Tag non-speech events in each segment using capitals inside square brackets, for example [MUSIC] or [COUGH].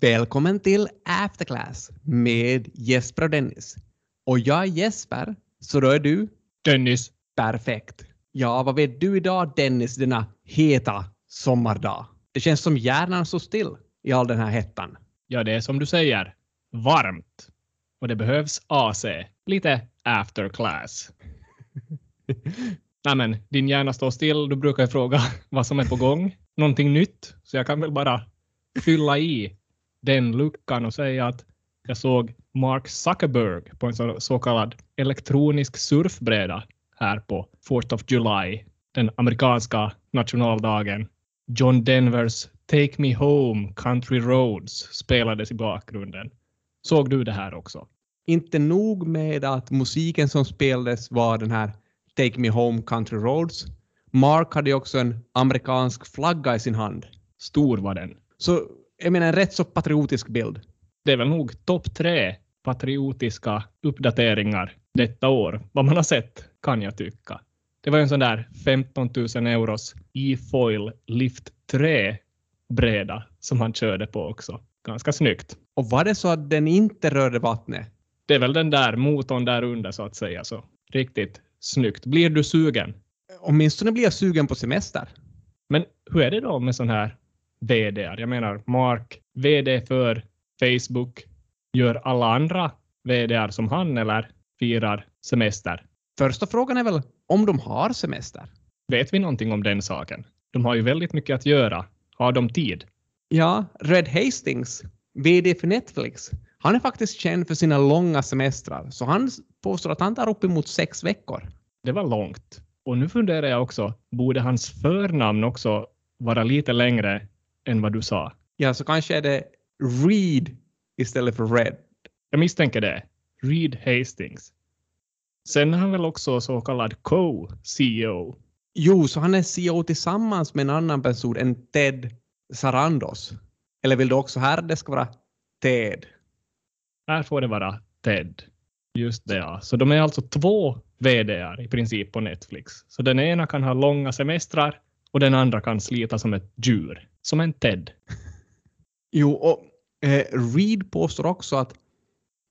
Välkommen till Afterclass med Jesper och Dennis. Och jag är Jesper, så då är du? Dennis. Perfekt. Ja, vad vet du idag Dennis, denna heta sommardag? Det känns som hjärnan står still i all den här hettan. Ja, det är som du säger. Varmt. Och det behövs AC. Lite after class. [LAUGHS] Nej men, din hjärna står still. Du brukar ju fråga [LAUGHS] vad som är på gång. Någonting nytt. Så jag kan väl bara fylla i den luckan och säga att jag såg Mark Zuckerberg på en så, så kallad elektronisk surfbräda här på 4th of July, den amerikanska nationaldagen. John Denvers Take Me Home Country Roads spelades i bakgrunden. Såg du det här också? Inte nog med att musiken som spelades var den här Take Me Home Country Roads. Mark hade också en amerikansk flagga i sin hand. Stor var den. Så jag menar en rätt så patriotisk bild. Det är väl nog topp tre patriotiska uppdateringar detta år. Vad man har sett, kan jag tycka. Det var en sån där 15 000 euros E-foil Lift 3 bräda som han körde på också. Ganska snyggt. Och var det så att den inte rörde vattnet? Det är väl den där motorn där under så att säga. Så riktigt snyggt. Blir du sugen? Åtminstone blir jag sugen på semester. Men hur är det då med sån här VD? Jag menar Mark, VD för Facebook, gör alla andra VD som han eller firar semester? Första frågan är väl om de har semester? Vet vi någonting om den saken? De har ju väldigt mycket att göra. Har de tid? Ja, Red Hastings, VD för Netflix, han är faktiskt känd för sina långa semestrar, så han påstår att han tar uppemot sex veckor. Det var långt. Och nu funderar jag också, borde hans förnamn också vara lite längre än vad du sa? Ja, så kanske är det Reed istället för Red. Jag misstänker det. Reed Hastings. Sen är han väl också så kallad co-CEO? Jo, så han är CEO tillsammans med en annan person, en Ted Sarandos. Eller vill du också här det ska vara Ted? Här får det vara Ted. Just det, ja. Så de är alltså två VDR i princip på Netflix. Så den ena kan ha långa semestrar och den andra kan slita som ett djur. Som en Ted. Jo, och eh, Reed påstår också att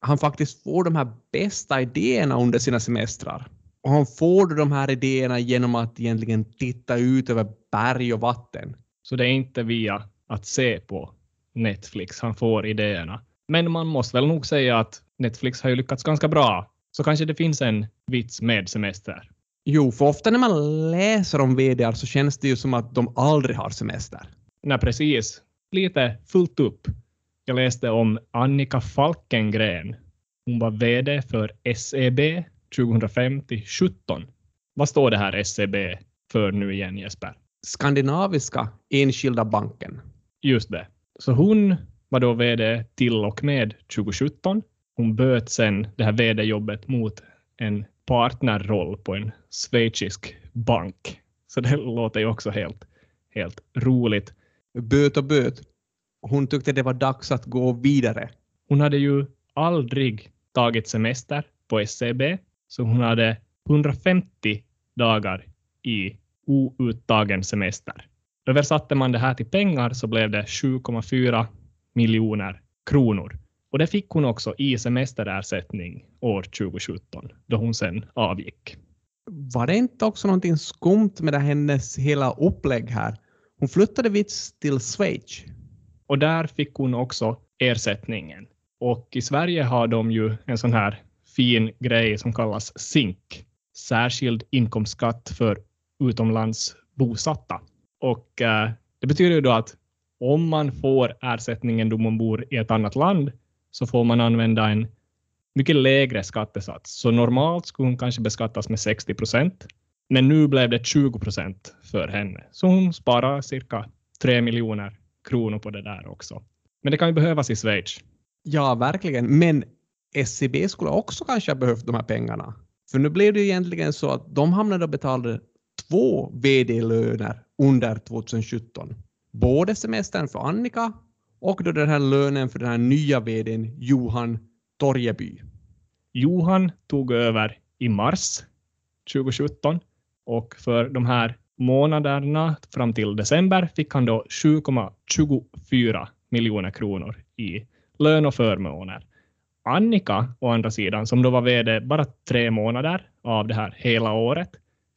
han faktiskt får de här bästa idéerna under sina semestrar. Och han får de här idéerna genom att egentligen titta ut över berg och vatten. Så det är inte via att se på Netflix han får idéerna. Men man måste väl nog säga att Netflix har ju lyckats ganska bra. Så kanske det finns en vits med semester. Jo, för ofta när man läser om VD så känns det ju som att de aldrig har semester. Nej, precis. Lite fullt upp. Jag läste om Annika Falkengren. Hon var VD för SEB 2005 till 17. Vad står det här SEB för nu igen Jesper? Skandinaviska Enskilda banken. Just det. Så hon var då VD till och med 2017. Hon böt sen det här VD-jobbet mot en partnerroll på en schweizisk bank. Så det låter ju också helt, helt roligt. Böt och böt. Hon tyckte det var dags att gå vidare. Hon hade ju aldrig tagit semester på SCB, så hon hade 150 dagar i outtagen semester. Översatte man det här till pengar så blev det 7,4 miljoner kronor. Och det fick hon också i semesterersättning år 2017, då hon sen avgick. Var det inte också någonting skumt med det hennes hela upplägg här? Hon flyttade vits till Schweiz. Och där fick hon också ersättningen. Och i Sverige har de ju en sån här fin grej som kallas SINK, särskild inkomstskatt för utomlands bosatta. Och eh, det betyder ju då att om man får ersättningen då man bor i ett annat land så får man använda en mycket lägre skattesats. Så normalt skulle hon kanske beskattas med 60 procent, men nu blev det 20 procent för henne. Så hon sparar cirka 3 miljoner kronor på det där också. Men det kan ju behövas i Schweiz. Ja, verkligen. Men SCB skulle också kanske ha behövt de här pengarna. För nu blev det ju egentligen så att de hamnade och betalade två VD-löner under 2017. Både semestern för Annika och då den här lönen för den här nya VDn Johan Torjeby. Johan tog över i mars 2017 och för de här månaderna fram till december fick han då 7,24 miljoner kronor i lön och förmåner. Annika, å andra sidan, som då var VD bara tre månader av det här hela året,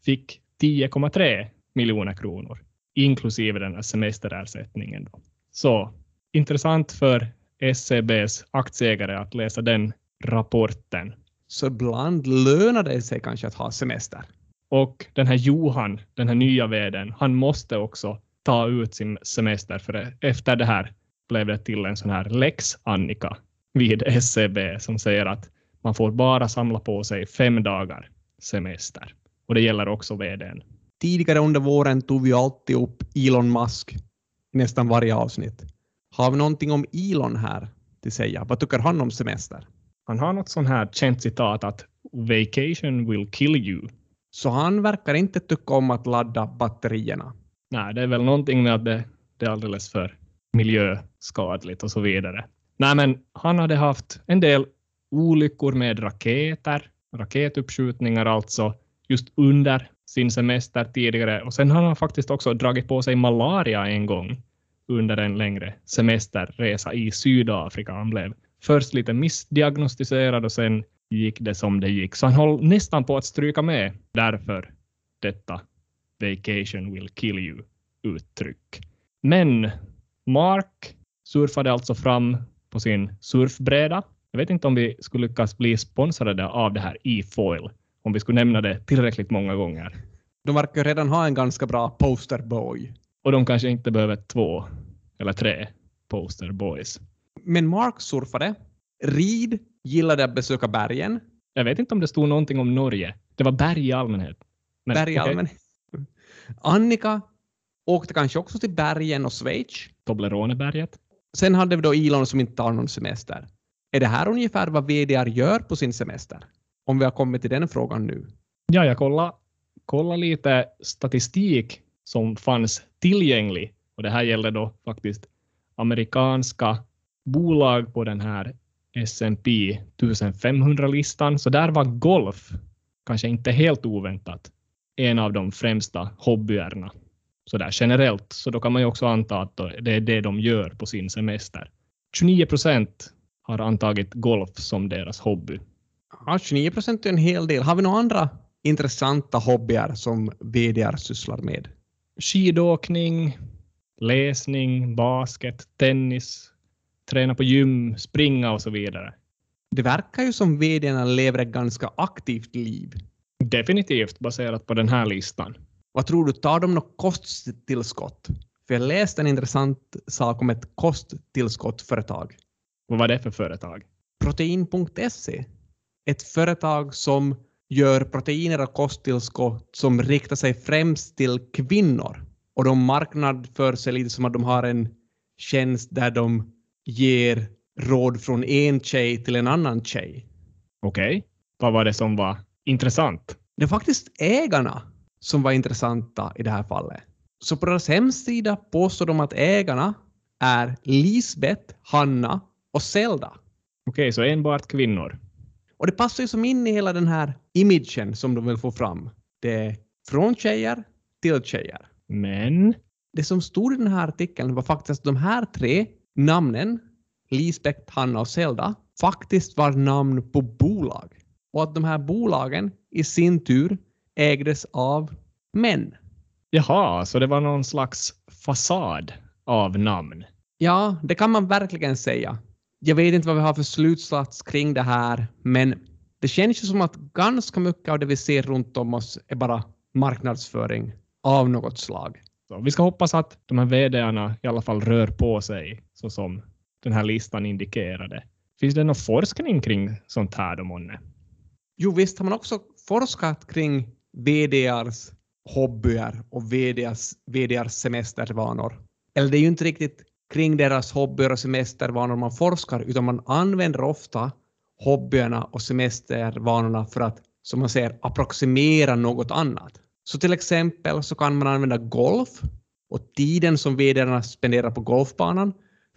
fick 10,3 miljoner kronor, inklusive den här semesterersättningen. Då. Så intressant för SCBs aktieägare att läsa den rapporten. Så ibland lönar det sig kanske att ha semester. Och den här Johan, den här nya vdn, han måste också ta ut sin semester för efter det här blev det till en sån här lex Annika vid SCB som säger att man får bara samla på sig fem dagar semester. Och det gäller också vdn. Tidigare under våren tog vi alltid upp Elon Musk i nästan varje avsnitt. Har vi någonting om Elon här till säga? Vad tycker han om semester? Han har något sånt här känt citat att vacation will kill you. Så han verkar inte tycka om att ladda batterierna. Nej, det är väl någonting med att det, det är alldeles för miljöskadligt och så vidare. Nej, men han hade haft en del olyckor med raketer, raketuppskjutningar alltså, just under sin semester tidigare. Och sen har han faktiskt också dragit på sig malaria en gång under en längre semesterresa i Sydafrika. Han blev först lite missdiagnostiserad och sen gick det som det gick. Så han höll nästan på att stryka med därför detta vacation will kill you uttryck. Men Mark surfade alltså fram på sin surfbräda. Jag vet inte om vi skulle lyckas bli sponsrade av det här e-foil, om vi skulle nämna det tillräckligt många gånger. De verkar redan ha en ganska bra posterboy. Och de kanske inte behöver två eller tre posterboys. Men Mark surfade. Reed gillade att besöka bergen. Jag vet inte om det stod någonting om Norge. Det var berg i allmänhet. Men, berg i okay. allmänhet. Annika åkte kanske också till bergen och Schweiz. Tobleroneberget. Sen hade vi då Elon som inte tar någon semester. Är det här ungefär vad VDR gör på sin semester? Om vi har kommit till den frågan nu. Ja, jag kollade kolla lite statistik som fanns tillgänglig. Och det här gäller då faktiskt amerikanska bolag på den här S&P 1500-listan. Så där var golf, kanske inte helt oväntat, en av de främsta hobbyerna. Så där generellt, så då kan man ju också anta att det är det de gör på sin semester. 29 procent har antagit golf som deras hobby. Ja, 29 procent är en hel del. Har vi några andra intressanta hobbyer som VDR sysslar med? Skidåkning, läsning, basket, tennis, träna på gym, springa och så vidare. Det verkar ju som VDarna lever ett ganska aktivt liv. Definitivt baserat på den här listan. Vad tror du, tar de något kosttillskott? För jag läste en intressant sak om ett kosttillskottföretag. Vad var det för företag? Protein.se. Ett företag som gör proteiner och kosttillskott som riktar sig främst till kvinnor. Och de marknadsför sig lite som att de har en tjänst där de ger råd från en tjej till en annan tjej. Okej. Okay. Vad var det som var intressant? Det är faktiskt ägarna som var intressanta i det här fallet. Så på deras hemsida påstår de att ägarna är Lisbeth, Hanna och Zelda. Okej, okay, så enbart kvinnor. Och det passar ju som in i hela den här imagen som de vill få fram. Det är från tjejer till tjejer. Men? Det som stod i den här artikeln var faktiskt att de här tre namnen, Lisbeth, Hanna och Zelda, faktiskt var namn på bolag. Och att de här bolagen i sin tur ägdes av män. Jaha, så det var någon slags fasad av namn? Ja, det kan man verkligen säga. Jag vet inte vad vi har för slutsats kring det här, men det känns ju som att ganska mycket av det vi ser runt om oss är bara marknadsföring av något slag. Så vi ska hoppas att de här vdarna i alla fall rör på sig så som den här listan indikerade. Finns det någon forskning kring sånt här då månne? Jo, visst har man också forskat kring VDRs hobbyer och VDRs, VDRs semestervanor. Eller det är ju inte riktigt kring deras hobbyer och semestervanor man forskar, utan man använder ofta hobbyerna och semestervanorna för att, som man säger, approximera något annat. Så till exempel så kan man använda golf och tiden som vdarna spenderar på golfbanan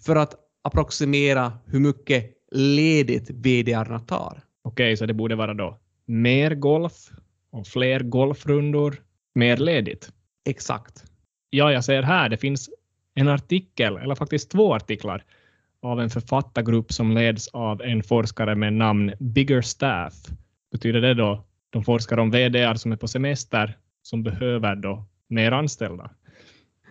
för att approximera hur mycket ledigt vdarna tar. Okej, så det borde vara då mer golf och fler golfrundor, mer ledigt? Exakt. Ja, jag ser här, det finns en artikel, eller faktiskt två artiklar, av en författargrupp som leds av en forskare med namn Bigger Staff. Betyder det då de forskar om VDR som är på semester som behöver då mer anställda?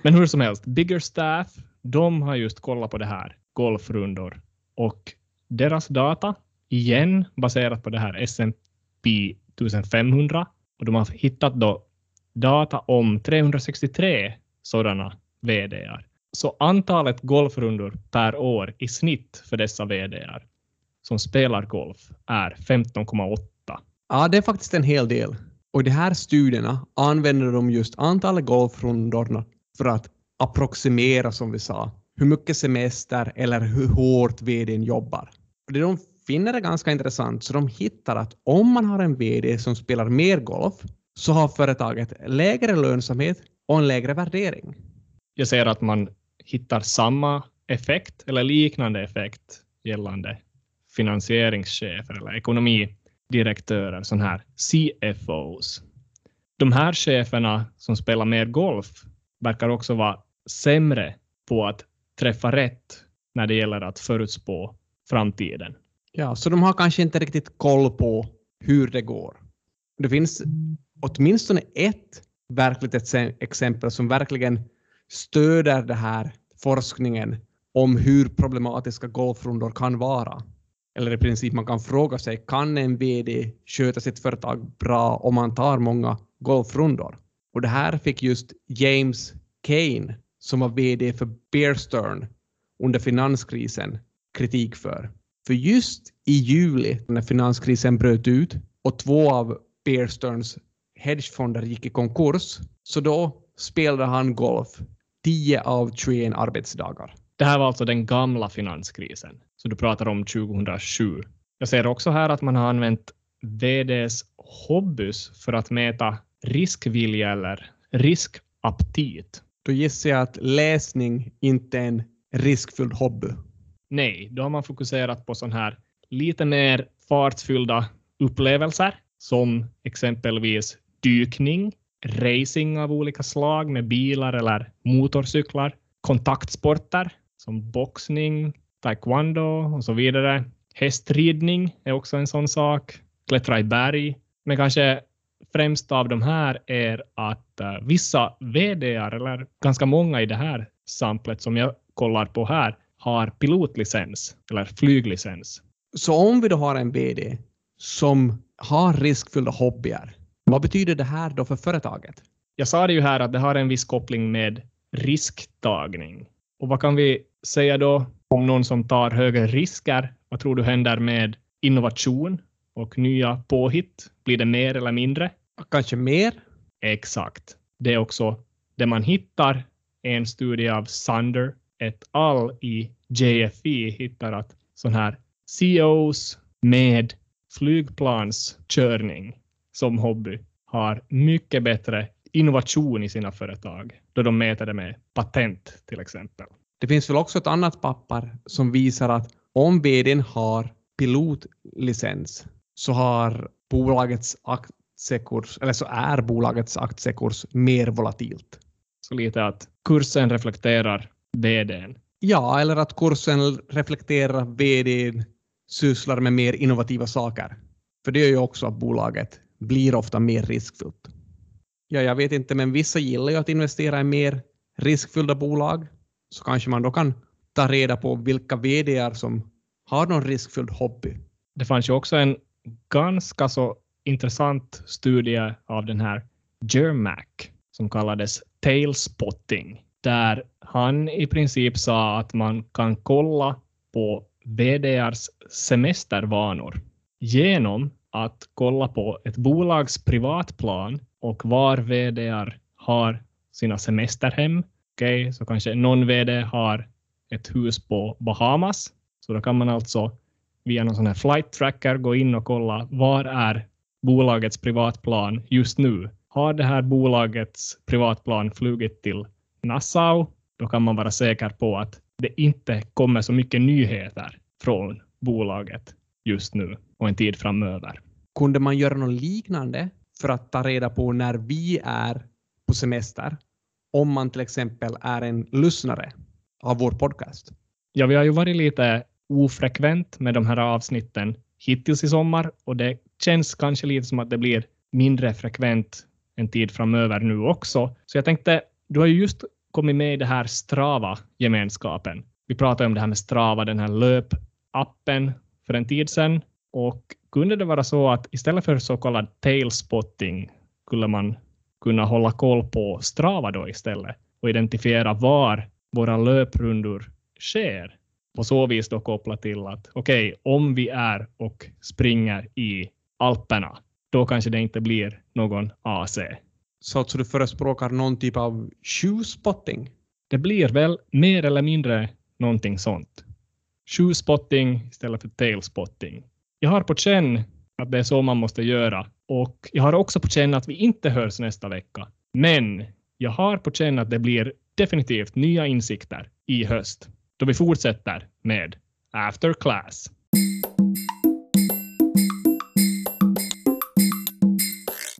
Men hur som helst, Bigger Staff, de har just kollat på det här, golfrundor, och deras data, igen baserat på det här S&P 1500, och de har hittat då data om 363 sådana VDR. Så antalet golfrundor per år i snitt för dessa VDR som spelar golf är 15,8. Ja, det är faktiskt en hel del. Och i de här studierna använder de just antalet golfrundorna för att approximera, som vi sa, hur mycket semester eller hur hårt VDn jobbar. Och det de finner är ganska intressant, så de hittar att om man har en VD som spelar mer golf så har företaget lägre lönsamhet och en lägre värdering. Jag ser att man hittar samma effekt eller liknande effekt gällande finansieringschefer eller ekonomidirektörer, sådana här CFOs. De här cheferna som spelar mer golf verkar också vara sämre på att träffa rätt när det gäller att förutspå framtiden. Ja, så de har kanske inte riktigt koll på hur det går. Det finns åtminstone ett verkligt exempel som verkligen stöder det här forskningen om hur problematiska golfrundor kan vara. Eller i princip man kan fråga sig, kan en VD sköta sitt företag bra om man tar många golfrundor? Och det här fick just James Kane, som var VD för Bear Stern under finanskrisen, kritik för. För just i juli när finanskrisen bröt ut och två av Bear Sterns hedgefonder gick i konkurs, så då spelade han golf 10 av 21 arbetsdagar. Det här var alltså den gamla finanskrisen, så du pratar om 2007. Jag ser också här att man har använt VDs hobbys för att mäta riskvilja eller riskaptit. Då gissar jag att läsning inte är en riskfylld hobby. Nej, då har man fokuserat på sån här lite mer fartfyllda upplevelser som exempelvis dykning, racing av olika slag med bilar eller motorcyklar, kontaktsporter som boxning, taekwondo och så vidare. Hästridning är också en sån sak. Klättra i berg. Men kanske främst av de här är att uh, vissa VDR, eller ganska många i det här samplet som jag kollar på här, har pilotlicens eller flyglicens. Så om vi då har en VD som har riskfyllda hobbyer, vad betyder det här då för företaget? Jag sa det ju här att det har en viss koppling med risktagning. Och vad kan vi säga då om någon som tar högre risker? Vad tror du händer med innovation och nya påhitt? Blir det mer eller mindre? Kanske mer? Exakt. Det är också det man hittar. En studie av Sander et al. i JFE hittar att sån här CEOs med flygplanskörning som hobby har mycket bättre innovation i sina företag då de mäter det med patent till exempel. Det finns väl också ett annat papper som visar att om vdn har pilotlicens så har bolagets aktiekurs, eller så är bolagets aktiekurs mer volatilt. Så lite att kursen reflekterar vdn. Ja, eller att kursen reflekterar vdn sysslar med mer innovativa saker. För det gör ju också att bolaget blir ofta mer riskfyllt. Ja, jag vet inte, men vissa gillar ju att investera i mer riskfyllda bolag. Så kanske man då kan ta reda på vilka VDR som har någon riskfylld hobby. Det fanns ju också en ganska så intressant studie av den här Germac som kallades Tailspotting, där han i princip sa att man kan kolla på VDRs semestervanor genom att kolla på ett bolags privatplan och var VDR har sina semesterhem. Okay, så kanske någon VD har ett hus på Bahamas. Så då kan man alltså via någon sån här flight tracker gå in och kolla var är bolagets privatplan just nu. Har det här bolagets privatplan flugit till Nassau, då kan man vara säker på att det inte kommer så mycket nyheter från bolaget just nu och en tid framöver. Kunde man göra något liknande för att ta reda på när vi är på semester om man till exempel är en lyssnare av vår podcast. Ja, vi har ju varit lite ofrekvent med de här avsnitten hittills i sommar och det känns kanske lite som att det blir mindre frekvent en tid framöver nu också. Så jag tänkte, du har ju just kommit med i det här Strava-gemenskapen. Vi pratade om det här med Strava, den här löpappen för en tid sedan och kunde det vara så att istället för så kallad tailspotting skulle man kunna hålla koll på Strava då istället och identifiera var våra löprundor sker. På så vis då koppla till att okej, okay, om vi är och springer i Alperna, då kanske det inte blir någon AC. Så alltså du förespråkar någon typ av shoe-spotting? Det blir väl mer eller mindre någonting sånt. Shoe-spotting istället för tail-spotting. Jag har på känn att det är så man måste göra och jag har också på känn att vi inte hörs nästa vecka. Men jag har på känn att det blir definitivt nya insikter i höst då vi fortsätter med After Class.